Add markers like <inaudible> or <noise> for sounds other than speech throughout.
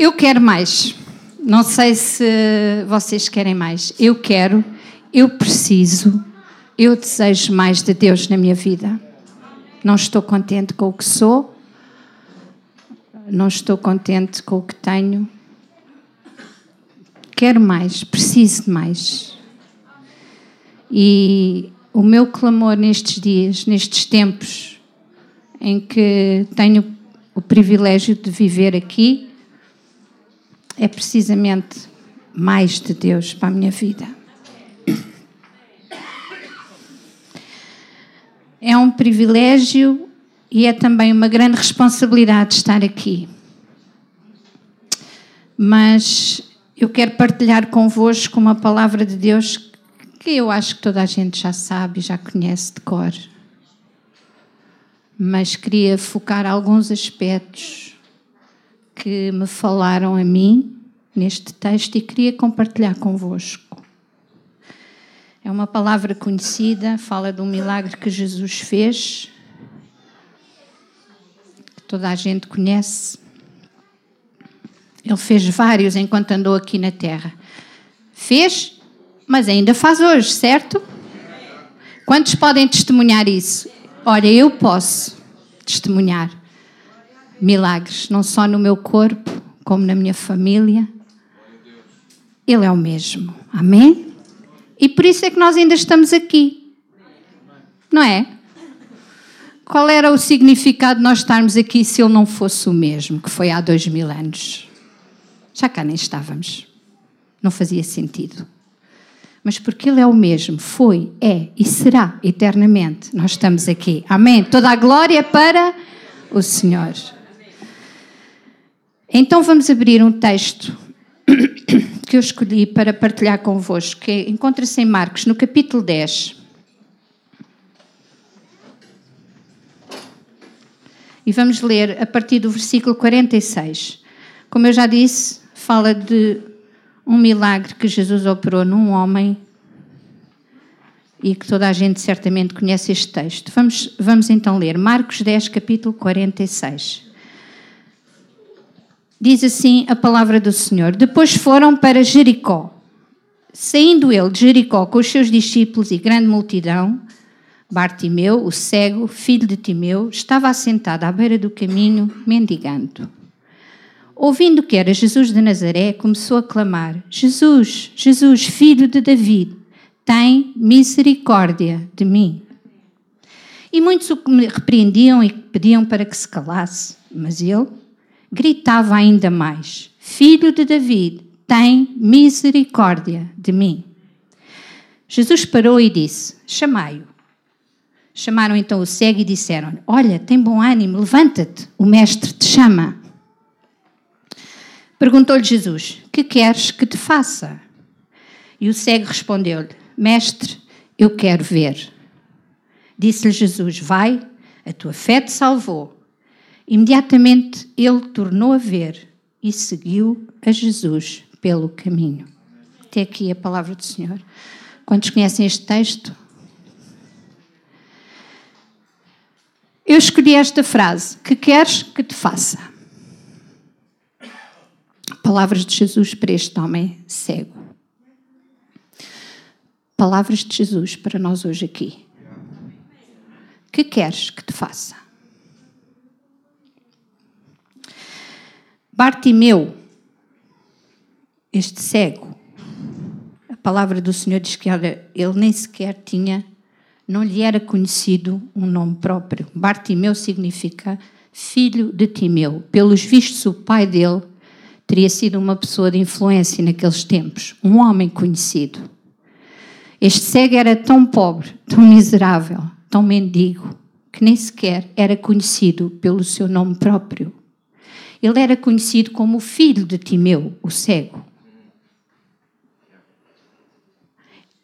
Eu quero mais. Não sei se vocês querem mais. Eu quero, eu preciso, eu desejo mais de Deus na minha vida. Não estou contente com o que sou, não estou contente com o que tenho. Quero mais, preciso de mais. E o meu clamor nestes dias, nestes tempos em que tenho o privilégio de viver aqui, é precisamente mais de Deus para a minha vida. É um privilégio e é também uma grande responsabilidade estar aqui. Mas eu quero partilhar convosco uma palavra de Deus que eu acho que toda a gente já sabe, já conhece de cor. Mas queria focar alguns aspectos que me falaram a mim neste texto e queria compartilhar convosco. É uma palavra conhecida, fala de um milagre que Jesus fez, que toda a gente conhece. Ele fez vários enquanto andou aqui na terra. Fez, mas ainda faz hoje, certo? Quantos podem testemunhar isso? Olha, eu posso testemunhar milagres, não só no meu corpo, como na minha família. Ele é o mesmo. Amém? E por isso é que nós ainda estamos aqui. Não é? Qual era o significado de nós estarmos aqui se ele não fosse o mesmo que foi há dois mil anos? Já cá nem estávamos. Não fazia sentido. Mas porque ele é o mesmo, foi, é e será eternamente, nós estamos aqui. Amém? Toda a glória para o Senhor. Então vamos abrir um texto <coughs> que eu escolhi para partilhar convosco, que encontra-se em Marcos, no capítulo 10. E vamos ler a partir do versículo 46. Como eu já disse, fala de um milagre que Jesus operou num homem e que toda a gente certamente conhece este texto. Vamos, vamos então ler Marcos 10, capítulo 46. Diz assim a palavra do Senhor: Depois foram para Jericó. Saindo ele de Jericó com os seus discípulos e grande multidão, Bartimeu, o cego, filho de Timeu, estava assentado à beira do caminho, mendigando. Ouvindo que era Jesus de Nazaré, começou a clamar: Jesus, Jesus, filho de David, tem misericórdia de mim. E muitos o repreendiam e pediam para que se calasse, mas ele gritava ainda mais: Filho de David, tem misericórdia de mim. Jesus parou e disse: Chamai-o. Chamaram então o cego e disseram: Olha, tem bom ânimo, levanta-te, o mestre te chama. Perguntou-lhe Jesus: Que queres que te faça? E o cego respondeu-lhe: Mestre, eu quero ver. Disse-lhe Jesus: Vai, a tua fé te salvou. Imediatamente ele tornou a ver e seguiu a Jesus pelo caminho. Até aqui a palavra do Senhor. Quantos conhecem este texto? Eu escolhi esta frase: Que queres que te faça? Palavras de Jesus para este homem cego. Palavras de Jesus para nós hoje aqui. Que queres que te faça? Bartimeu, este cego, a palavra do Senhor diz que ele nem sequer tinha, não lhe era conhecido um nome próprio. Bartimeu significa filho de Timeu. Pelos vistos, o pai dele teria sido uma pessoa de influência naqueles tempos, um homem conhecido. Este cego era tão pobre, tão miserável, tão mendigo, que nem sequer era conhecido pelo seu nome próprio. Ele era conhecido como o filho de Timeu, o cego.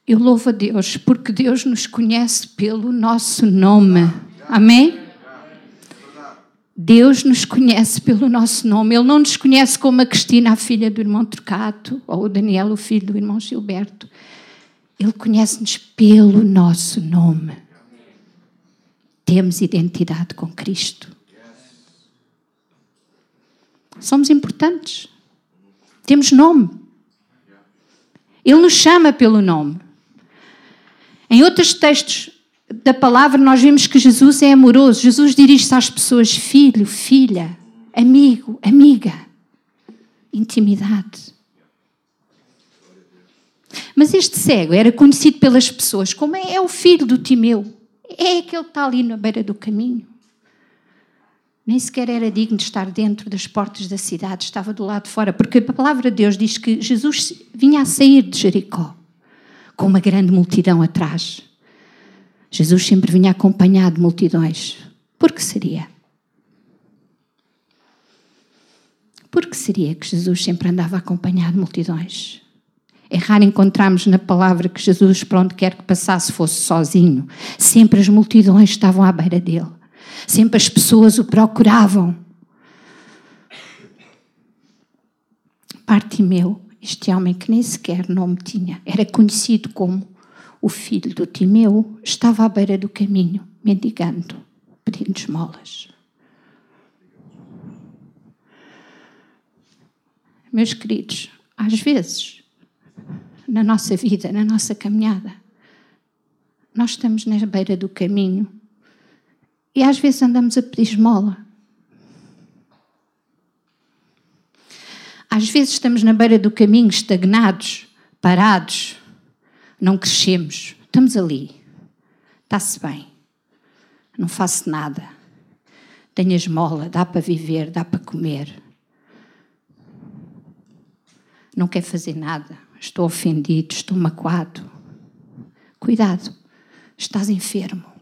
Eu louvo a Deus porque Deus nos conhece pelo nosso nome. Amém? Deus nos conhece pelo nosso nome. Ele não nos conhece como a Cristina, a filha do irmão Trocato, ou o Daniel, o filho do irmão Gilberto. Ele conhece-nos pelo nosso nome. Temos identidade com Cristo. Somos importantes. Temos nome. Ele nos chama pelo nome. Em outros textos da palavra, nós vemos que Jesus é amoroso. Jesus dirige-se às pessoas: filho, filha, amigo, amiga. Intimidade. Mas este cego era conhecido pelas pessoas como é, é o filho do Timeu. É aquele que está ali na beira do caminho. Nem sequer era digno de estar dentro das portas da cidade, estava do lado de fora, porque a palavra de Deus diz que Jesus vinha a sair de Jericó, com uma grande multidão atrás. Jesus sempre vinha acompanhado de multidões. Por que seria? Por que seria que Jesus sempre andava acompanhado de multidões? É raro encontrarmos na palavra que Jesus, para onde quer que passasse, fosse sozinho. Sempre as multidões estavam à beira dele. Sempre as pessoas o procuravam. Partimeu, este homem que nem sequer nome tinha, era conhecido como o filho do Timeu, estava à beira do caminho, mendigando, pedindo esmolas. Meus queridos, às vezes, na nossa vida, na nossa caminhada, nós estamos na beira do caminho e às vezes andamos a pedir esmola. Às vezes estamos na beira do caminho, estagnados, parados, não crescemos. Estamos ali. Está-se bem. Não faço nada. Tenho esmola, dá para viver, dá para comer. Não quer fazer nada. Estou ofendido, estou magoado. Cuidado, estás enfermo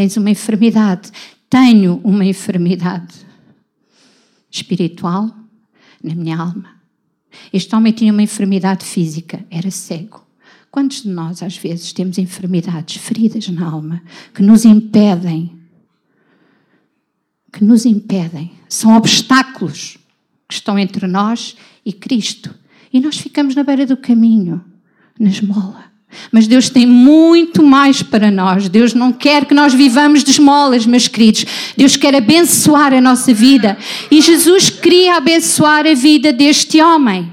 tens uma enfermidade. Tenho uma enfermidade espiritual na minha alma. Este homem tinha uma enfermidade física, era cego. Quantos de nós, às vezes, temos enfermidades, feridas na alma, que nos impedem, que nos impedem, são obstáculos que estão entre nós e Cristo. E nós ficamos na beira do caminho, na esmola. Mas Deus tem muito mais para nós. Deus não quer que nós vivamos de esmolas, meus queridos. Deus quer abençoar a nossa vida. E Jesus queria abençoar a vida deste homem.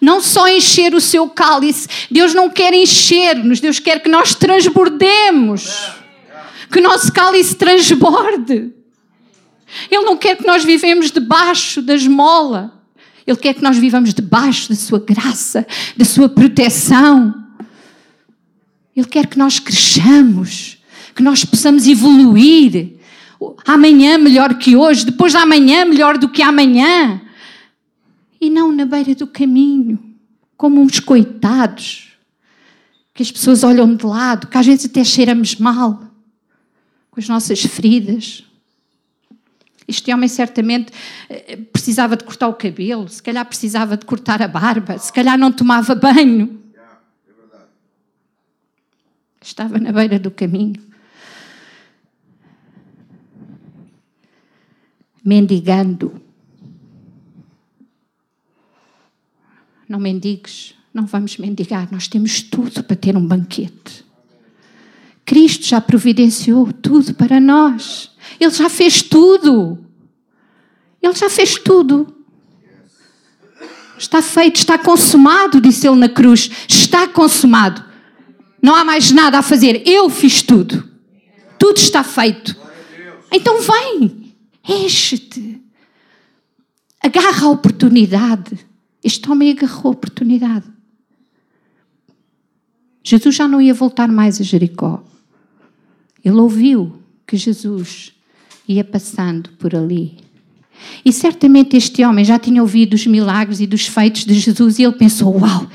Não só encher o seu cálice. Deus não quer encher-nos. Deus quer que nós transbordemos. Que o nosso cálice transborde. Ele não quer que nós vivemos debaixo da esmola. Ele quer que nós vivamos debaixo da sua graça, da sua proteção. Ele quer que nós cresçamos, que nós possamos evoluir. Amanhã melhor que hoje, depois da amanhã melhor do que amanhã. E não na beira do caminho, como uns coitados, que as pessoas olham de lado, que às vezes até cheiramos mal, com as nossas feridas. Este homem certamente eh, precisava de cortar o cabelo, se calhar precisava de cortar a barba, se calhar não tomava banho. Estava na beira do caminho. Mendigando. Não mendigues, não vamos mendigar, nós temos tudo para ter um banquete. Cristo já providenciou tudo para nós. Ele já fez tudo. Ele já fez tudo. Está feito, está consumado, disse ele na cruz. Está consumado. Não há mais nada a fazer. Eu fiz tudo. Tudo está feito. Então vem, enche-te. Agarra a oportunidade. Este homem agarrou a oportunidade. Jesus já não ia voltar mais a Jericó. Ele ouviu que Jesus ia passando por ali. E certamente este homem já tinha ouvido os milagres e dos feitos de Jesus e ele pensou: Uau,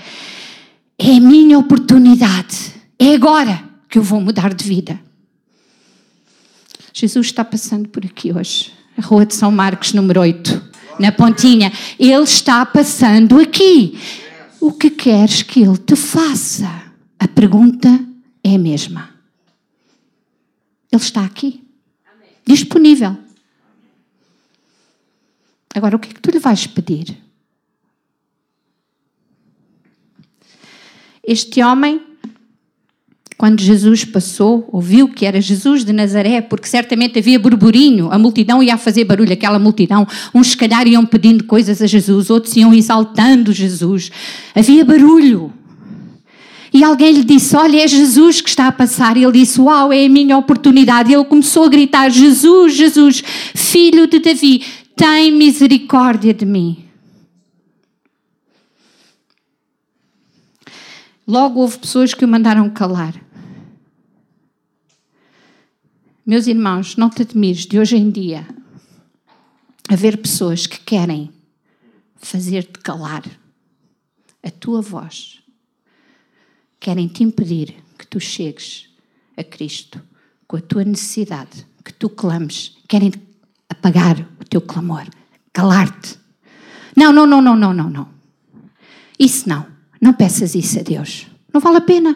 é a minha oportunidade, é agora que eu vou mudar de vida. Jesus está passando por aqui hoje, a Rua de São Marcos, número 8, na Pontinha. Ele está passando aqui. O que queres que ele te faça? A pergunta é a mesma. Ele está aqui disponível. Agora, o que é que tu lhe vais pedir? Este homem, quando Jesus passou, ouviu que era Jesus de Nazaré, porque certamente havia burburinho, a multidão ia fazer barulho, aquela multidão. Uns, se calhar, iam pedindo coisas a Jesus, outros iam exaltando Jesus. Havia barulho. E alguém lhe disse: Olha, é Jesus que está a passar. E ele disse: Uau, é a minha oportunidade. E ele começou a gritar: Jesus, Jesus, filho de Davi, tem misericórdia de mim. Logo houve pessoas que o mandaram calar. Meus irmãos, não te admires de hoje em dia haver pessoas que querem fazer-te calar a tua voz, querem te impedir que tu chegues a Cristo com a tua necessidade, que tu clames, querem apagar o teu clamor, calar-te. Não, não, não, não, não, não, não. Isso não. Não peças isso a Deus. Não vale a pena.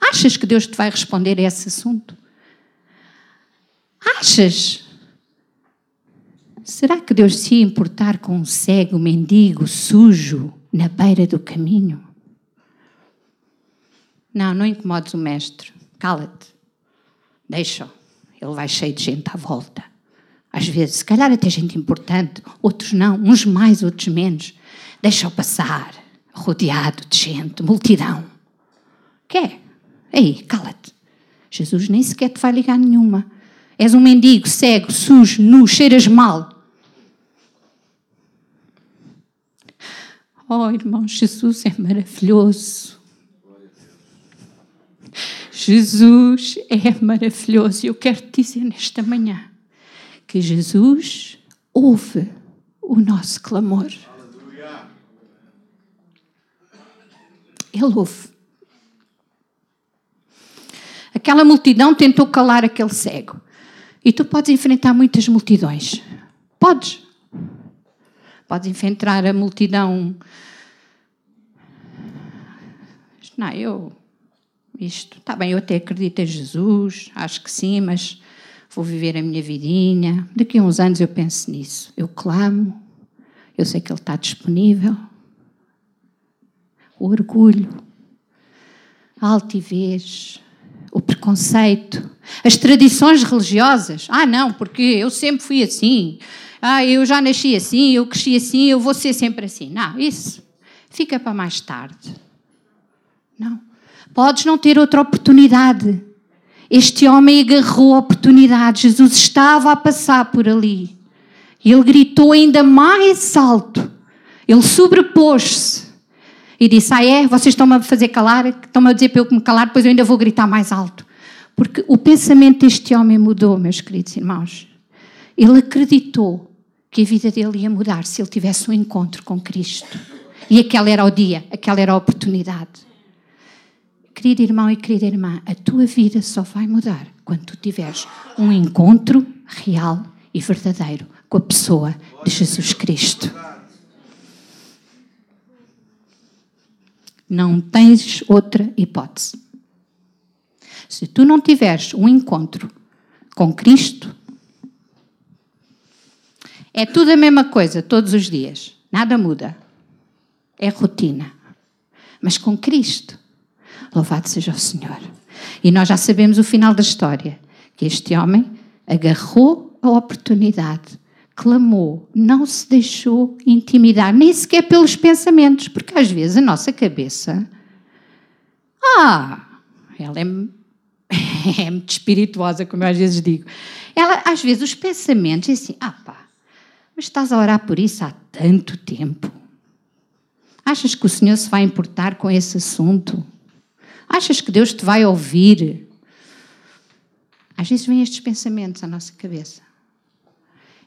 Achas que Deus te vai responder a esse assunto? Achas? Será que Deus se ia importar com um cego, mendigo, sujo, na beira do caminho? Não, não incomodes o mestre. Cala-te. Deixa-o. Ele vai cheio de gente à volta. Às vezes, se calhar até gente importante, outros não, uns mais, outros menos. Deixa-o passar, rodeado de gente, multidão. Quer? Ei, cala-te. Jesus nem sequer te vai ligar nenhuma. És um mendigo, cego, sujo, nu, cheiras mal. Oh, irmão, Jesus é maravilhoso. Jesus é maravilhoso. E eu quero te dizer nesta manhã que Jesus ouve o nosso clamor. Ele ouve. Aquela multidão tentou calar aquele cego. E tu podes enfrentar muitas multidões. Podes. Podes enfrentar a multidão. Não, eu. Isto. Está bem, eu até acredito em Jesus, acho que sim, mas vou viver a minha vidinha. Daqui a uns anos eu penso nisso. Eu clamo, eu sei que Ele está disponível. O orgulho, a altivez, o preconceito, as tradições religiosas. Ah, não, porque eu sempre fui assim. Ah, eu já nasci assim, eu cresci assim, eu vou ser sempre assim. Não, isso fica para mais tarde. Não. Podes não ter outra oportunidade. Este homem agarrou a oportunidade. Jesus estava a passar por ali. Ele gritou ainda mais alto. Ele sobrepôs-se e disse: Ah, é? Vocês estão-me a fazer calar? Estão-me a dizer para eu me calar, depois eu ainda vou gritar mais alto. Porque o pensamento deste homem mudou, meus queridos irmãos. Ele acreditou que a vida dele ia mudar se ele tivesse um encontro com Cristo. E aquele era o dia, aquela era a oportunidade. Querido irmão e querida irmã, a tua vida só vai mudar quando tu tiveres um encontro real e verdadeiro com a pessoa de Jesus Cristo. Não tens outra hipótese. Se tu não tiveres um encontro com Cristo, é tudo a mesma coisa todos os dias. Nada muda. É rotina. Mas com Cristo, louvado seja o Senhor. E nós já sabemos o final da história: que este homem agarrou a oportunidade clamou, não se deixou intimidar, nem sequer pelos pensamentos, porque às vezes a nossa cabeça. Ah, ela é, <laughs> é muito espirituosa, como eu às vezes digo. Ela, às vezes, os pensamentos, é assim: ah, pá, mas estás a orar por isso há tanto tempo. Achas que o Senhor se vai importar com esse assunto? Achas que Deus te vai ouvir? Às vezes vêm estes pensamentos à nossa cabeça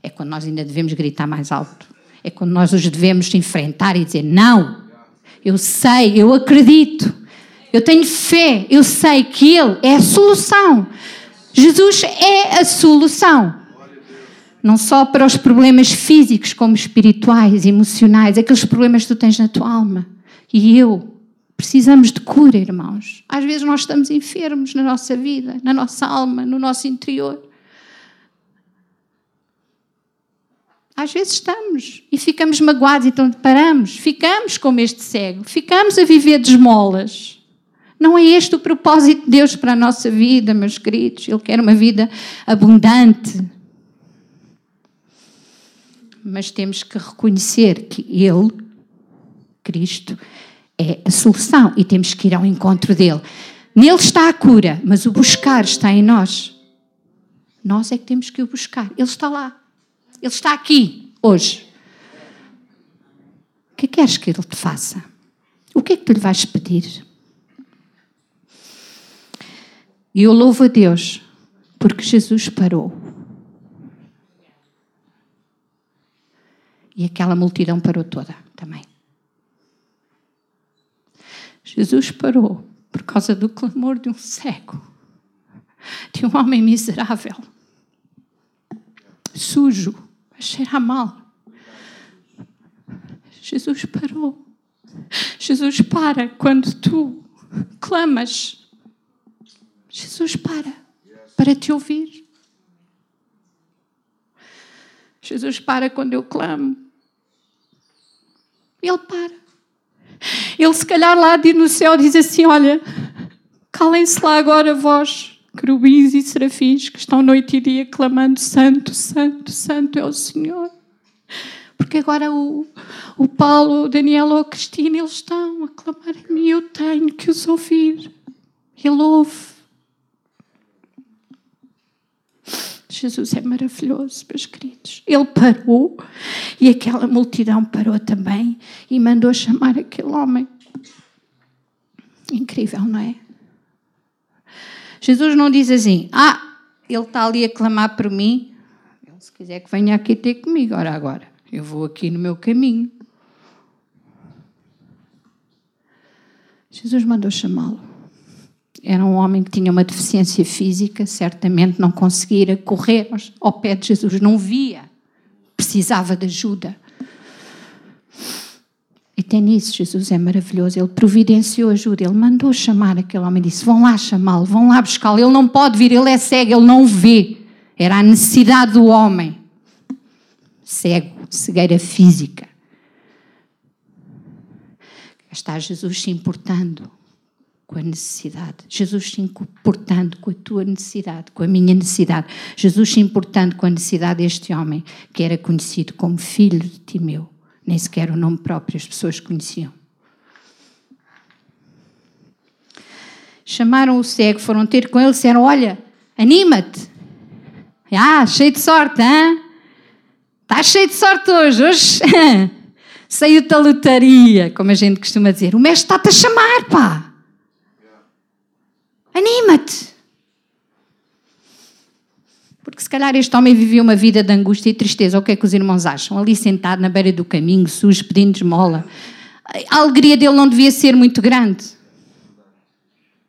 é quando nós ainda devemos gritar mais alto. É quando nós os devemos enfrentar e dizer: Não, eu sei, eu acredito, eu tenho fé, eu sei que Ele é a solução. Jesus é a solução. Não só para os problemas físicos, como espirituais, emocionais, aqueles problemas que tu tens na tua alma. E eu. Precisamos de cura, irmãos. Às vezes nós estamos enfermos na nossa vida, na nossa alma, no nosso interior. Às vezes estamos e ficamos magoados, então paramos, ficamos como este cego, ficamos a viver de esmolas, Não é este o propósito de Deus para a nossa vida, meus queridos. Ele quer uma vida abundante. Mas temos que reconhecer que Ele, Cristo, é a solução e temos que ir ao encontro dele. Nele está a cura, mas o buscar está em nós. Nós é que temos que o buscar. Ele está lá. Ele está aqui, hoje. O que queres que ele te faça? O que é que tu lhe vais pedir? E eu louvo a Deus porque Jesus parou. E aquela multidão parou toda também. Jesus parou por causa do clamor de um cego, de um homem miserável, sujo, a cheirar mal. Jesus parou. Jesus para quando tu clamas Jesus para para te ouvir. Jesus para quando eu clamo. Ele para. Ele, se calhar, lá no céu, diz assim: Olha, calem-se lá agora, vós, querubins e serafins, que estão noite e dia clamando: Santo, Santo, Santo é o Senhor. Porque agora o, o Paulo, o Daniel ou a Cristina, eles estão a clamar a mim, eu tenho que os ouvir. Ele ouve. Jesus é maravilhoso, meus queridos. Ele parou e aquela multidão parou também e mandou chamar aquele homem. Incrível, não é? Jesus não diz assim: Ah, ele está ali a clamar por mim. Se quiser que venha aqui ter comigo, ora agora. Eu vou aqui no meu caminho. Jesus mandou chamá-lo. Era um homem que tinha uma deficiência física, certamente não conseguia correr ao pé de Jesus, não via, precisava de ajuda. E tem nisso, Jesus é maravilhoso. Ele providenciou ajuda, ele mandou chamar aquele homem e disse: Vão lá chamá-lo, vão lá buscá-lo. Ele não pode vir, ele é cego, ele não vê. Era a necessidade do homem. Cego, cegueira física. Está Jesus se importando com a necessidade. Jesus se importando com a tua necessidade, com a minha necessidade. Jesus se importando com a necessidade deste homem, que era conhecido como filho de Timeu. Nem sequer o nome próprio as pessoas conheciam. Chamaram o cego, foram ter com ele disseram: Olha, anima-te. Ah, cheio de sorte, hein? Estás cheio de sorte hoje. Hoje <laughs> saiu-te a lotaria, como a gente costuma dizer. O mestre está-te a chamar, pá. Anima-te! Porque se calhar este homem vivia uma vida de angústia e tristeza. O que é que os irmãos acham? Ali sentado na beira do caminho, sujo, pedindo esmola. A alegria dele não devia ser muito grande.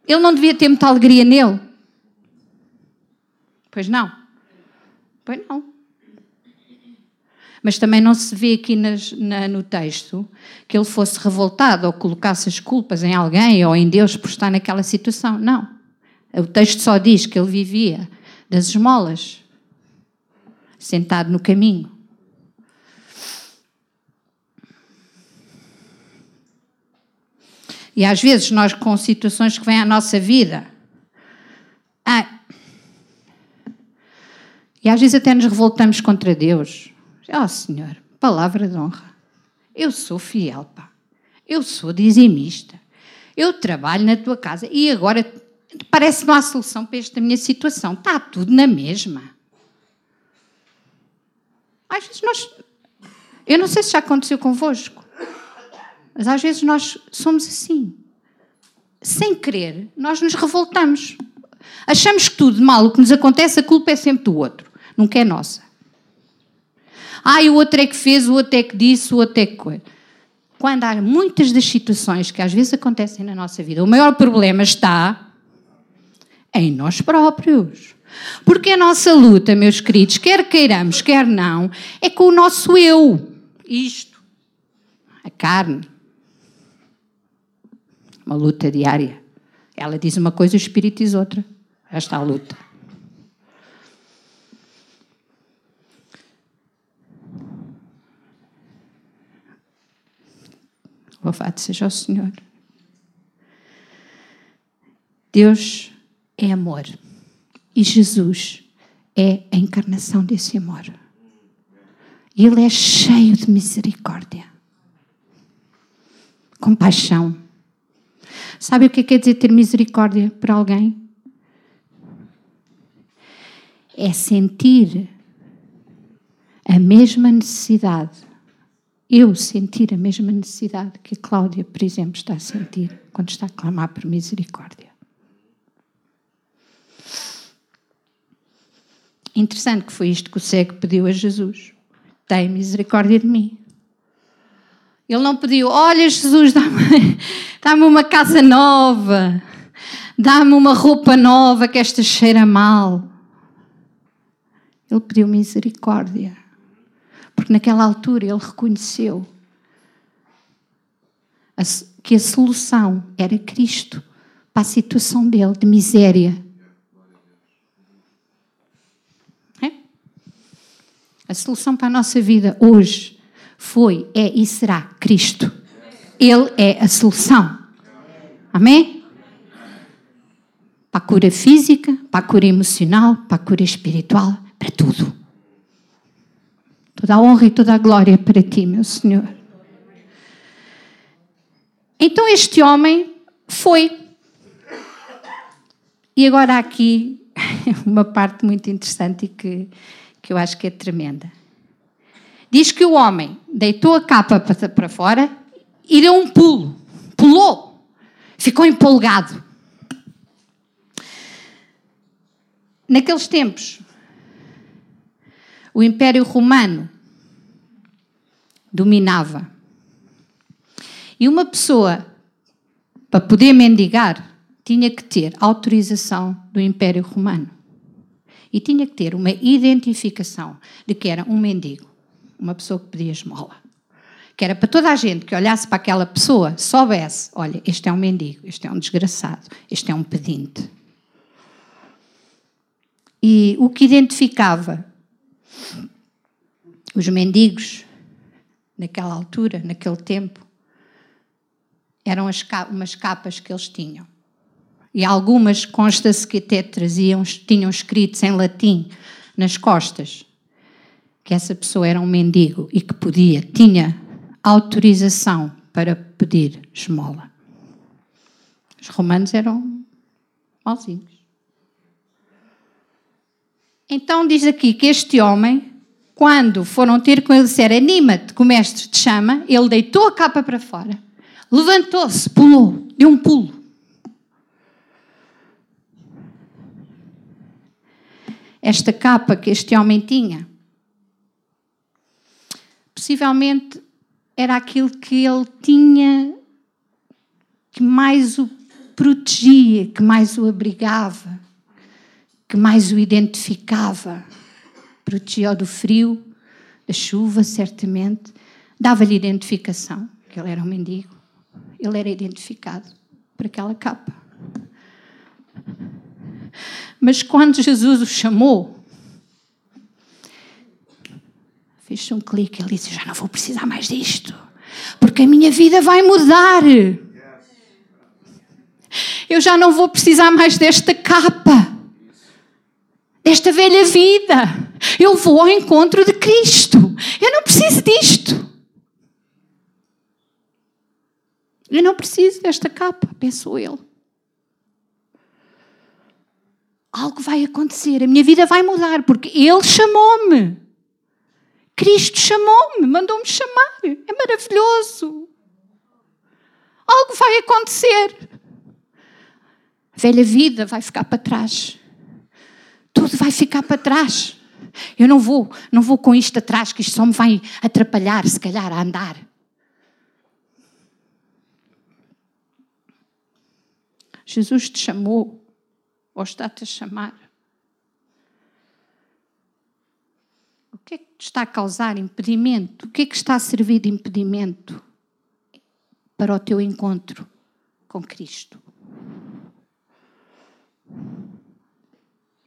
Ele não devia ter muita alegria nele. Pois não. Pois não. Mas também não se vê aqui nas, na, no texto que ele fosse revoltado ou colocasse as culpas em alguém ou em Deus por estar naquela situação. Não. O texto só diz que ele vivia das esmolas, sentado no caminho. E às vezes nós, com situações que vêm à nossa vida, ah, e às vezes até nos revoltamos contra Deus. Oh Senhor, palavra de honra. Eu sou fiel, pá. Eu sou dizimista. Eu trabalho na tua casa e agora parece que não há solução para esta minha situação. Está tudo na mesma. Às vezes nós. Eu não sei se já aconteceu convosco, mas às vezes nós somos assim. Sem querer, nós nos revoltamos. Achamos que tudo mal o que nos acontece, a culpa é sempre do outro, nunca é nossa. Ah, o outro é que fez, o outro é que disse, o outro é que. Quando há muitas das situações que às vezes acontecem na nossa vida, o maior problema está em nós próprios. Porque a nossa luta, meus queridos, quer queiramos, quer não, é com o nosso eu. Isto. A carne. Uma luta diária. Ela diz uma coisa, o espírito diz outra. Esta é a luta. Louvado seja o Senhor. Deus é amor e Jesus é a encarnação desse amor. Ele é cheio de misericórdia, compaixão. Sabe o que é quer dizer ter misericórdia por alguém? É sentir a mesma necessidade, eu sentir a mesma necessidade que a Cláudia, por exemplo, está a sentir quando está a clamar por misericórdia. Interessante que foi isto que o cego pediu a Jesus: Tem misericórdia de mim. Ele não pediu, olha Jesus, dá-me <laughs> dá uma casa nova, dá-me uma roupa nova que esta cheira mal. Ele pediu misericórdia, porque naquela altura ele reconheceu que a solução era Cristo para a situação dele de miséria. É? A solução para a nossa vida hoje foi, é e será Cristo. Ele é a solução. Amém? Para a cura física, para a cura emocional, para a cura espiritual, para tudo. Toda a honra e toda a glória para ti, meu Senhor. Então este homem foi. E agora aqui <laughs> uma parte muito interessante e que, que eu acho que é tremenda. Diz que o homem deitou a capa para fora e deu um pulo. Pulou. Ficou empolgado. Naqueles tempos, o Império Romano dominava. E uma pessoa, para poder mendigar, tinha que ter autorização do Império Romano. E tinha que ter uma identificação de que era um mendigo, uma pessoa que pedia esmola. Que era para toda a gente que olhasse para aquela pessoa, soubesse: olha, este é um mendigo, este é um desgraçado, este é um pedinte. E o que identificava os mendigos naquela altura, naquele tempo, eram as umas capas que eles tinham. E algumas consta-se que até traziam, tinham escritos em latim nas costas que essa pessoa era um mendigo e que podia, tinha autorização para pedir esmola. Os romanos eram malzinhos. Então diz aqui que este homem, quando foram ter com ele, disseram: Anima-te, que o mestre te chama, ele deitou a capa para fora Levantou-se, pulou, deu um pulo. Esta capa que este homem tinha, possivelmente era aquilo que ele tinha que mais o protegia, que mais o abrigava, que mais o identificava. Protegia-o do frio, da chuva, certamente. Dava-lhe identificação, que ele era um mendigo ele era identificado por aquela capa. Mas quando Jesus o chamou, fez um clique. Ele disse: Já não vou precisar mais disto, porque a minha vida vai mudar. Eu já não vou precisar mais desta capa, desta velha vida. Eu vou ao encontro de Cristo. Eu não preciso disto. Eu não preciso desta capa, pensou ele. Algo vai acontecer, a minha vida vai mudar, porque Ele chamou-me. Cristo chamou-me, mandou-me chamar. É maravilhoso. Algo vai acontecer. A velha vida vai ficar para trás. Tudo vai ficar para trás. Eu não vou, não vou com isto atrás, que isto só me vai atrapalhar, se calhar, a andar. Jesus te chamou ou está-te a chamar. O que é que te está a causar impedimento? O que é que está a servir de impedimento para o teu encontro com Cristo?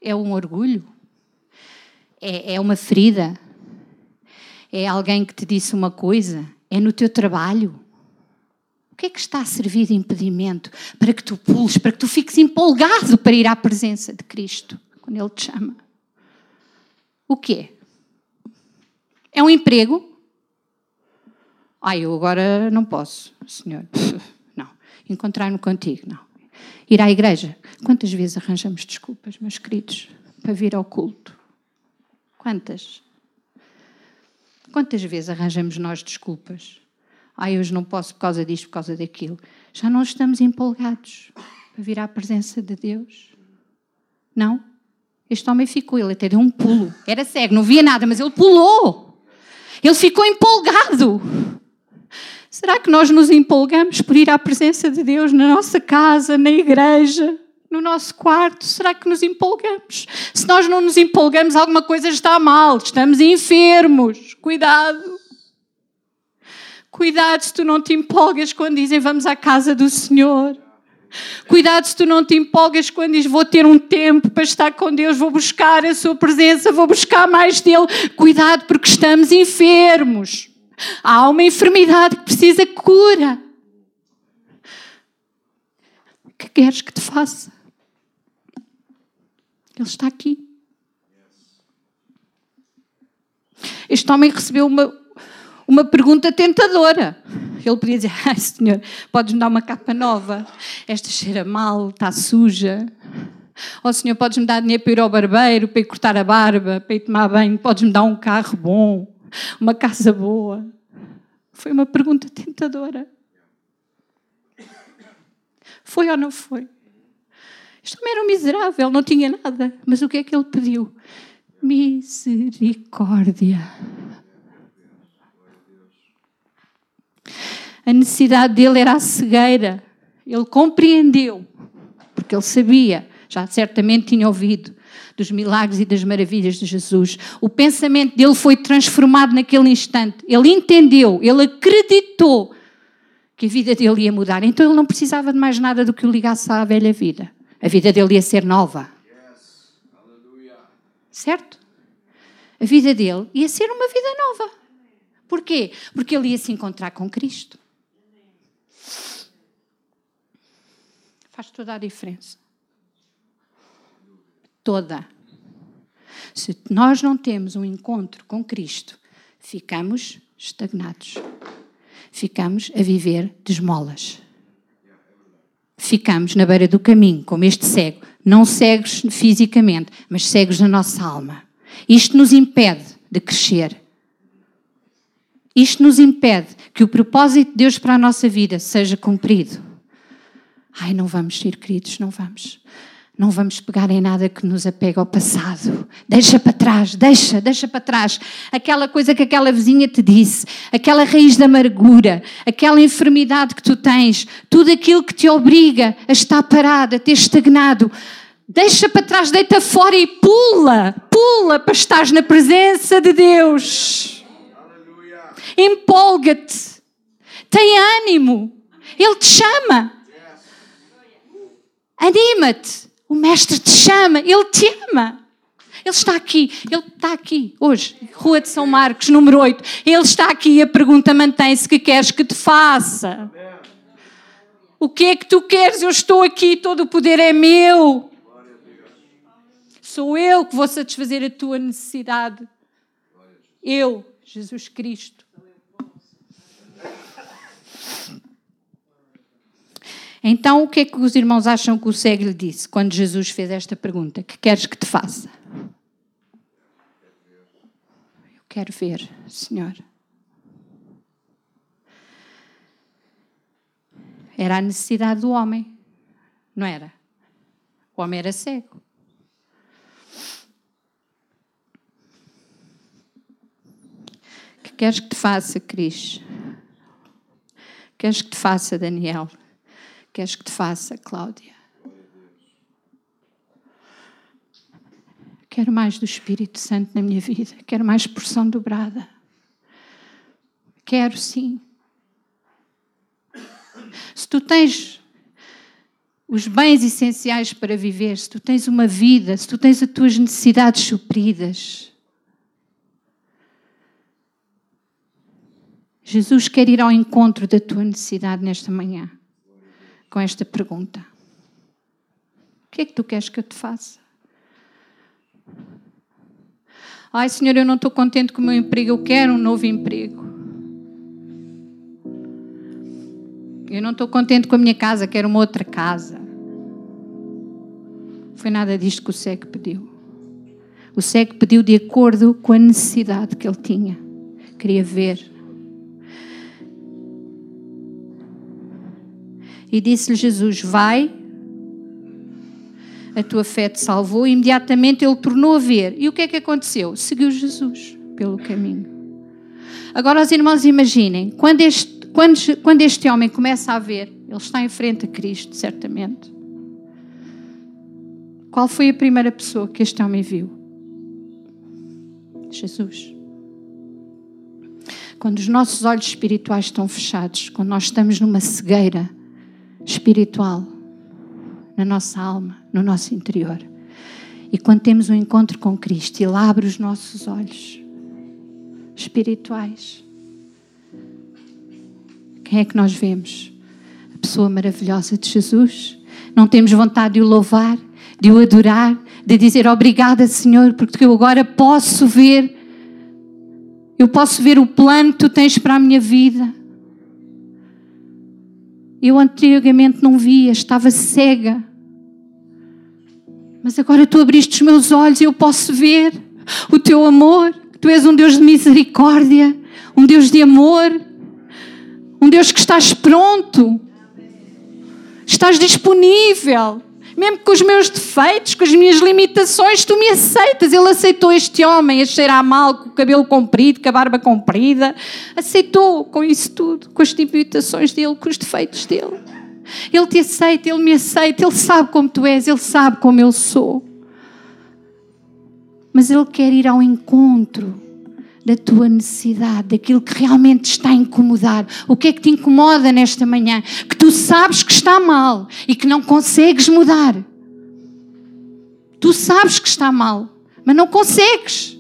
É um orgulho? É, é uma ferida? É alguém que te disse uma coisa? É no teu trabalho? Que é que está a servir de impedimento para que tu pules, para que tu fiques empolgado para ir à presença de Cristo quando Ele te chama? O quê? É um emprego? Ah, eu agora não posso, Senhor. <laughs> Não. Encontrar-me contigo, não. Ir à igreja. Quantas vezes arranjamos desculpas, meus queridos, para vir ao culto? Quantas? Quantas vezes arranjamos nós desculpas? Ah, hoje não posso por causa disto, por causa daquilo. Já não estamos empolgados para vir à presença de Deus? Não? Este homem ficou, ele até deu um pulo. Era cego, não via nada, mas ele pulou. Ele ficou empolgado. Será que nós nos empolgamos por ir à presença de Deus na nossa casa, na igreja, no nosso quarto? Será que nos empolgamos? Se nós não nos empolgamos, alguma coisa está mal, estamos enfermos. Cuidado. Cuidado se tu não te empolgas quando dizem vamos à casa do Senhor. Cuidado se tu não te empolgas quando dizes vou ter um tempo para estar com Deus, vou buscar a sua presença, vou buscar mais dele. Cuidado porque estamos enfermos. Há uma enfermidade que precisa cura. O que queres que te faça? Ele está aqui. Este homem recebeu uma, uma pergunta tentadora. Ele podia dizer: Ai, senhor, podes-me dar uma capa nova? Esta cheira mal, está suja. Ó oh, senhor, podes-me dar dinheiro para ir ao barbeiro, para ir cortar a barba, para ir tomar banho? Podes-me dar um carro bom, uma casa boa? Foi uma pergunta tentadora. Foi ou não foi? Este homem era um miserável, não tinha nada. Mas o que é que ele pediu? Misericórdia. A necessidade dele era a cegueira. Ele compreendeu, porque ele sabia, já certamente tinha ouvido dos milagres e das maravilhas de Jesus. O pensamento dele foi transformado naquele instante. Ele entendeu, ele acreditou que a vida dele ia mudar. Então ele não precisava de mais nada do que o ligasse à velha vida. A vida dele ia ser nova. Certo? A vida dele ia ser uma vida nova. Porquê? Porque ele ia se encontrar com Cristo. Faz toda a diferença. Toda. Se nós não temos um encontro com Cristo, ficamos estagnados. Ficamos a viver de esmolas. Ficamos na beira do caminho, como este cego. Não cegos fisicamente, mas cegos na nossa alma. Isto nos impede de crescer. Isto nos impede que o propósito de Deus para a nossa vida seja cumprido. Ai, não vamos ser queridos, não vamos. Não vamos pegar em nada que nos apega ao passado. Deixa para trás, deixa, deixa para trás. Aquela coisa que aquela vizinha te disse, aquela raiz de amargura, aquela enfermidade que tu tens, tudo aquilo que te obriga a estar parado, a ter estagnado. Deixa para trás, deita fora e pula, pula para estar na presença de Deus. Empolga-te, tem ânimo, Ele te chama. Anima-te. O Mestre te chama, Ele te ama. Ele está aqui, Ele está aqui hoje, Rua de São Marcos, número 8. Ele está aqui a pergunta mantém-se: que queres que te faça? O que é que tu queres? Eu estou aqui, todo o poder é meu. Sou eu que vou satisfazer a tua necessidade. Eu, Jesus Cristo. Então, o que é que os irmãos acham que o cego lhe disse quando Jesus fez esta pergunta? Que queres que te faça? Eu quero ver, Senhor. Era a necessidade do homem, não era? O homem era cego. Que queres que te faça, Cris? Queres que te faça, Daniel? Queres que te faça, Cláudia? Quero mais do Espírito Santo na minha vida. Quero mais porção dobrada. Quero sim. Se tu tens os bens essenciais para viver, se tu tens uma vida, se tu tens as tuas necessidades supridas, Jesus quer ir ao encontro da tua necessidade nesta manhã com esta pergunta: O que é que tu queres que eu te faça? Ai, Senhor, eu não estou contente com o meu emprego, eu quero um novo emprego. Eu não estou contente com a minha casa, quero uma outra casa. Foi nada disto que o cego pediu. O cego pediu de acordo com a necessidade que ele tinha. Queria ver. E disse-lhe Jesus: Vai, a tua fé te salvou. E imediatamente ele tornou a ver. E o que é que aconteceu? Seguiu Jesus pelo caminho. Agora, os irmãos, imaginem, quando este, quando, quando este homem começa a ver, ele está em frente a Cristo, certamente. Qual foi a primeira pessoa que este homem viu? Jesus. Quando os nossos olhos espirituais estão fechados, quando nós estamos numa cegueira espiritual, na nossa alma, no nosso interior, e quando temos um encontro com Cristo, Ele abre os nossos olhos espirituais. Quem é que nós vemos? A pessoa maravilhosa de Jesus. Não temos vontade de o louvar, de o adorar, de dizer obrigada, Senhor, porque eu agora posso ver, eu posso ver o plano que tu tens para a minha vida. Eu anteriormente não via, estava cega. Mas agora tu abriste os meus olhos e eu posso ver o teu amor. Tu és um Deus de misericórdia, um Deus de amor, um Deus que estás pronto, estás disponível mesmo com os meus defeitos, com as minhas limitações, tu me aceitas. Ele aceitou este homem a cheirar mal, com o cabelo comprido, com a barba comprida. Aceitou com isso tudo, com as limitações dele, com os defeitos dele. Ele te aceita, ele me aceita, ele sabe como tu és, ele sabe como eu sou. Mas ele quer ir ao encontro da tua necessidade, daquilo que realmente te está a incomodar. O que é que te incomoda nesta manhã? Que tu sabes que está mal e que não consegues mudar. Tu sabes que está mal, mas não consegues.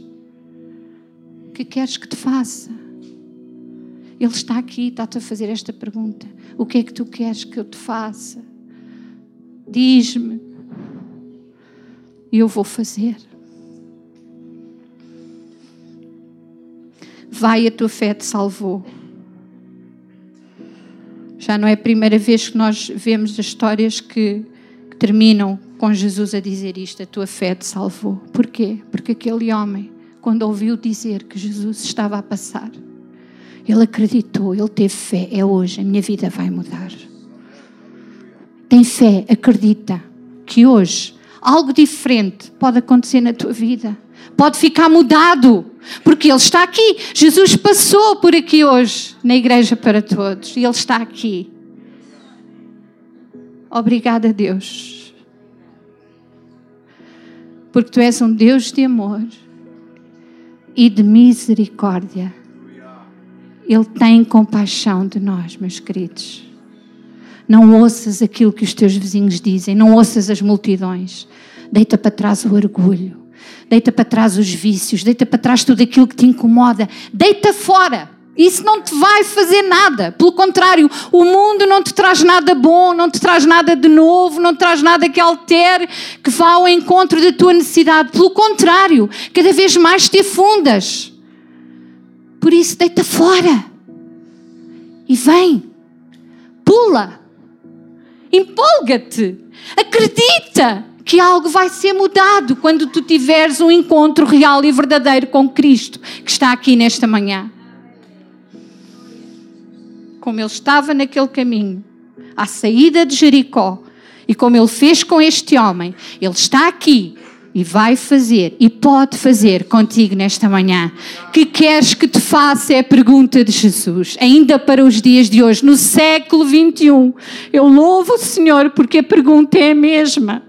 O que queres que te faça? Ele está aqui, está-te a fazer esta pergunta. O que é que tu queres que eu te faça? Diz-me. E eu vou fazer. Vai, a tua fé te salvou. Já não é a primeira vez que nós vemos as histórias que, que terminam com Jesus a dizer isto: a tua fé te salvou. Porquê? Porque aquele homem, quando ouviu dizer que Jesus estava a passar, ele acreditou, ele teve fé. É hoje, a minha vida vai mudar. Tem fé, acredita que hoje algo diferente pode acontecer na tua vida pode ficar mudado, porque Ele está aqui. Jesus passou por aqui hoje, na Igreja para Todos, e Ele está aqui. Obrigada, Deus, porque Tu és um Deus de amor e de misericórdia. Ele tem compaixão de nós, meus queridos. Não ouças aquilo que os teus vizinhos dizem, não ouças as multidões. Deita para trás o orgulho deita para trás os vícios, deita para trás tudo aquilo que te incomoda, deita fora. Isso não te vai fazer nada. Pelo contrário, o mundo não te traz nada bom, não te traz nada de novo, não te traz nada que altere, que vá ao encontro da tua necessidade. Pelo contrário, cada vez mais te afundas. Por isso, deita fora. E vem. Pula. Empolga-te. Acredita que algo vai ser mudado quando tu tiveres um encontro real e verdadeiro com Cristo, que está aqui nesta manhã. Como ele estava naquele caminho, à saída de Jericó, e como ele fez com este homem, ele está aqui e vai fazer e pode fazer contigo nesta manhã. Que queres que te faça é a pergunta de Jesus, ainda para os dias de hoje, no século 21. Eu louvo o Senhor porque a pergunta é a mesma.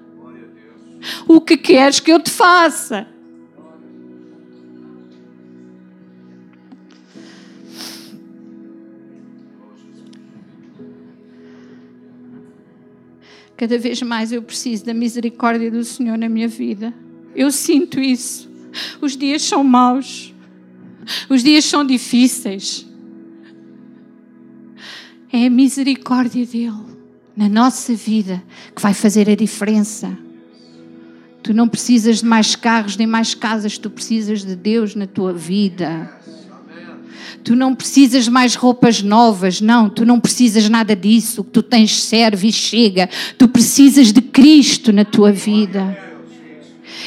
O que queres que eu te faça? Cada vez mais eu preciso da misericórdia do Senhor na minha vida. Eu sinto isso. Os dias são maus. Os dias são difíceis. É a misericórdia dele na nossa vida que vai fazer a diferença. Tu não precisas de mais carros nem mais casas, tu precisas de Deus na tua vida. Tu não precisas de mais roupas novas, não, tu não precisas nada disso. O que tu tens serve e chega. Tu precisas de Cristo na tua vida.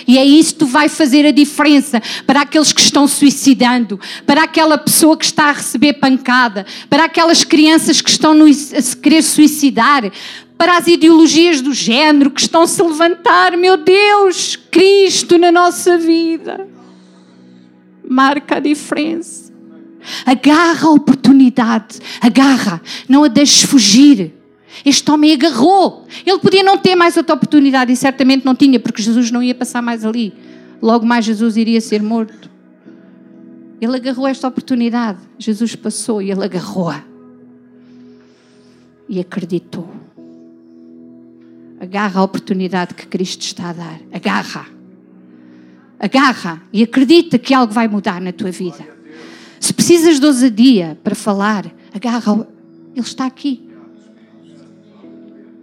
E é isso que tu vai fazer a diferença para aqueles que estão suicidando, para aquela pessoa que está a receber pancada, para aquelas crianças que estão a se querer suicidar, para as ideologias do género que estão a se levantar. Meu Deus, Cristo na nossa vida marca a diferença. Agarra a oportunidade, agarra, não a deixes fugir. Este homem agarrou. Ele podia não ter mais outra oportunidade e certamente não tinha, porque Jesus não ia passar mais ali. Logo mais Jesus iria ser morto. Ele agarrou esta oportunidade. Jesus passou e ele agarrou-a. E acreditou. Agarra a oportunidade que Cristo está a dar. Agarra. Agarra e acredita que algo vai mudar na tua vida. Se precisas de ousadia para falar, agarra. Ele está aqui.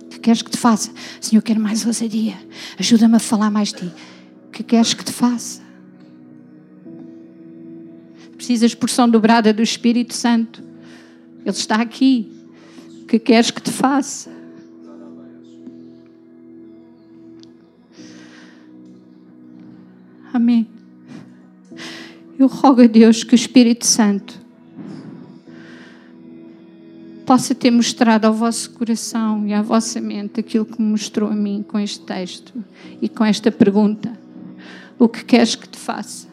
O que queres que te faça? Senhor, quero mais ousadia. Ajuda-me a falar mais de ti. O que queres que te faça? Precisas porção dobrada do Espírito Santo. Ele está aqui. O que queres que te faça? Amém. Eu rogo a Deus que o Espírito Santo possa ter mostrado ao vosso coração e à vossa mente aquilo que me mostrou a mim com este texto e com esta pergunta: O que queres que te faça?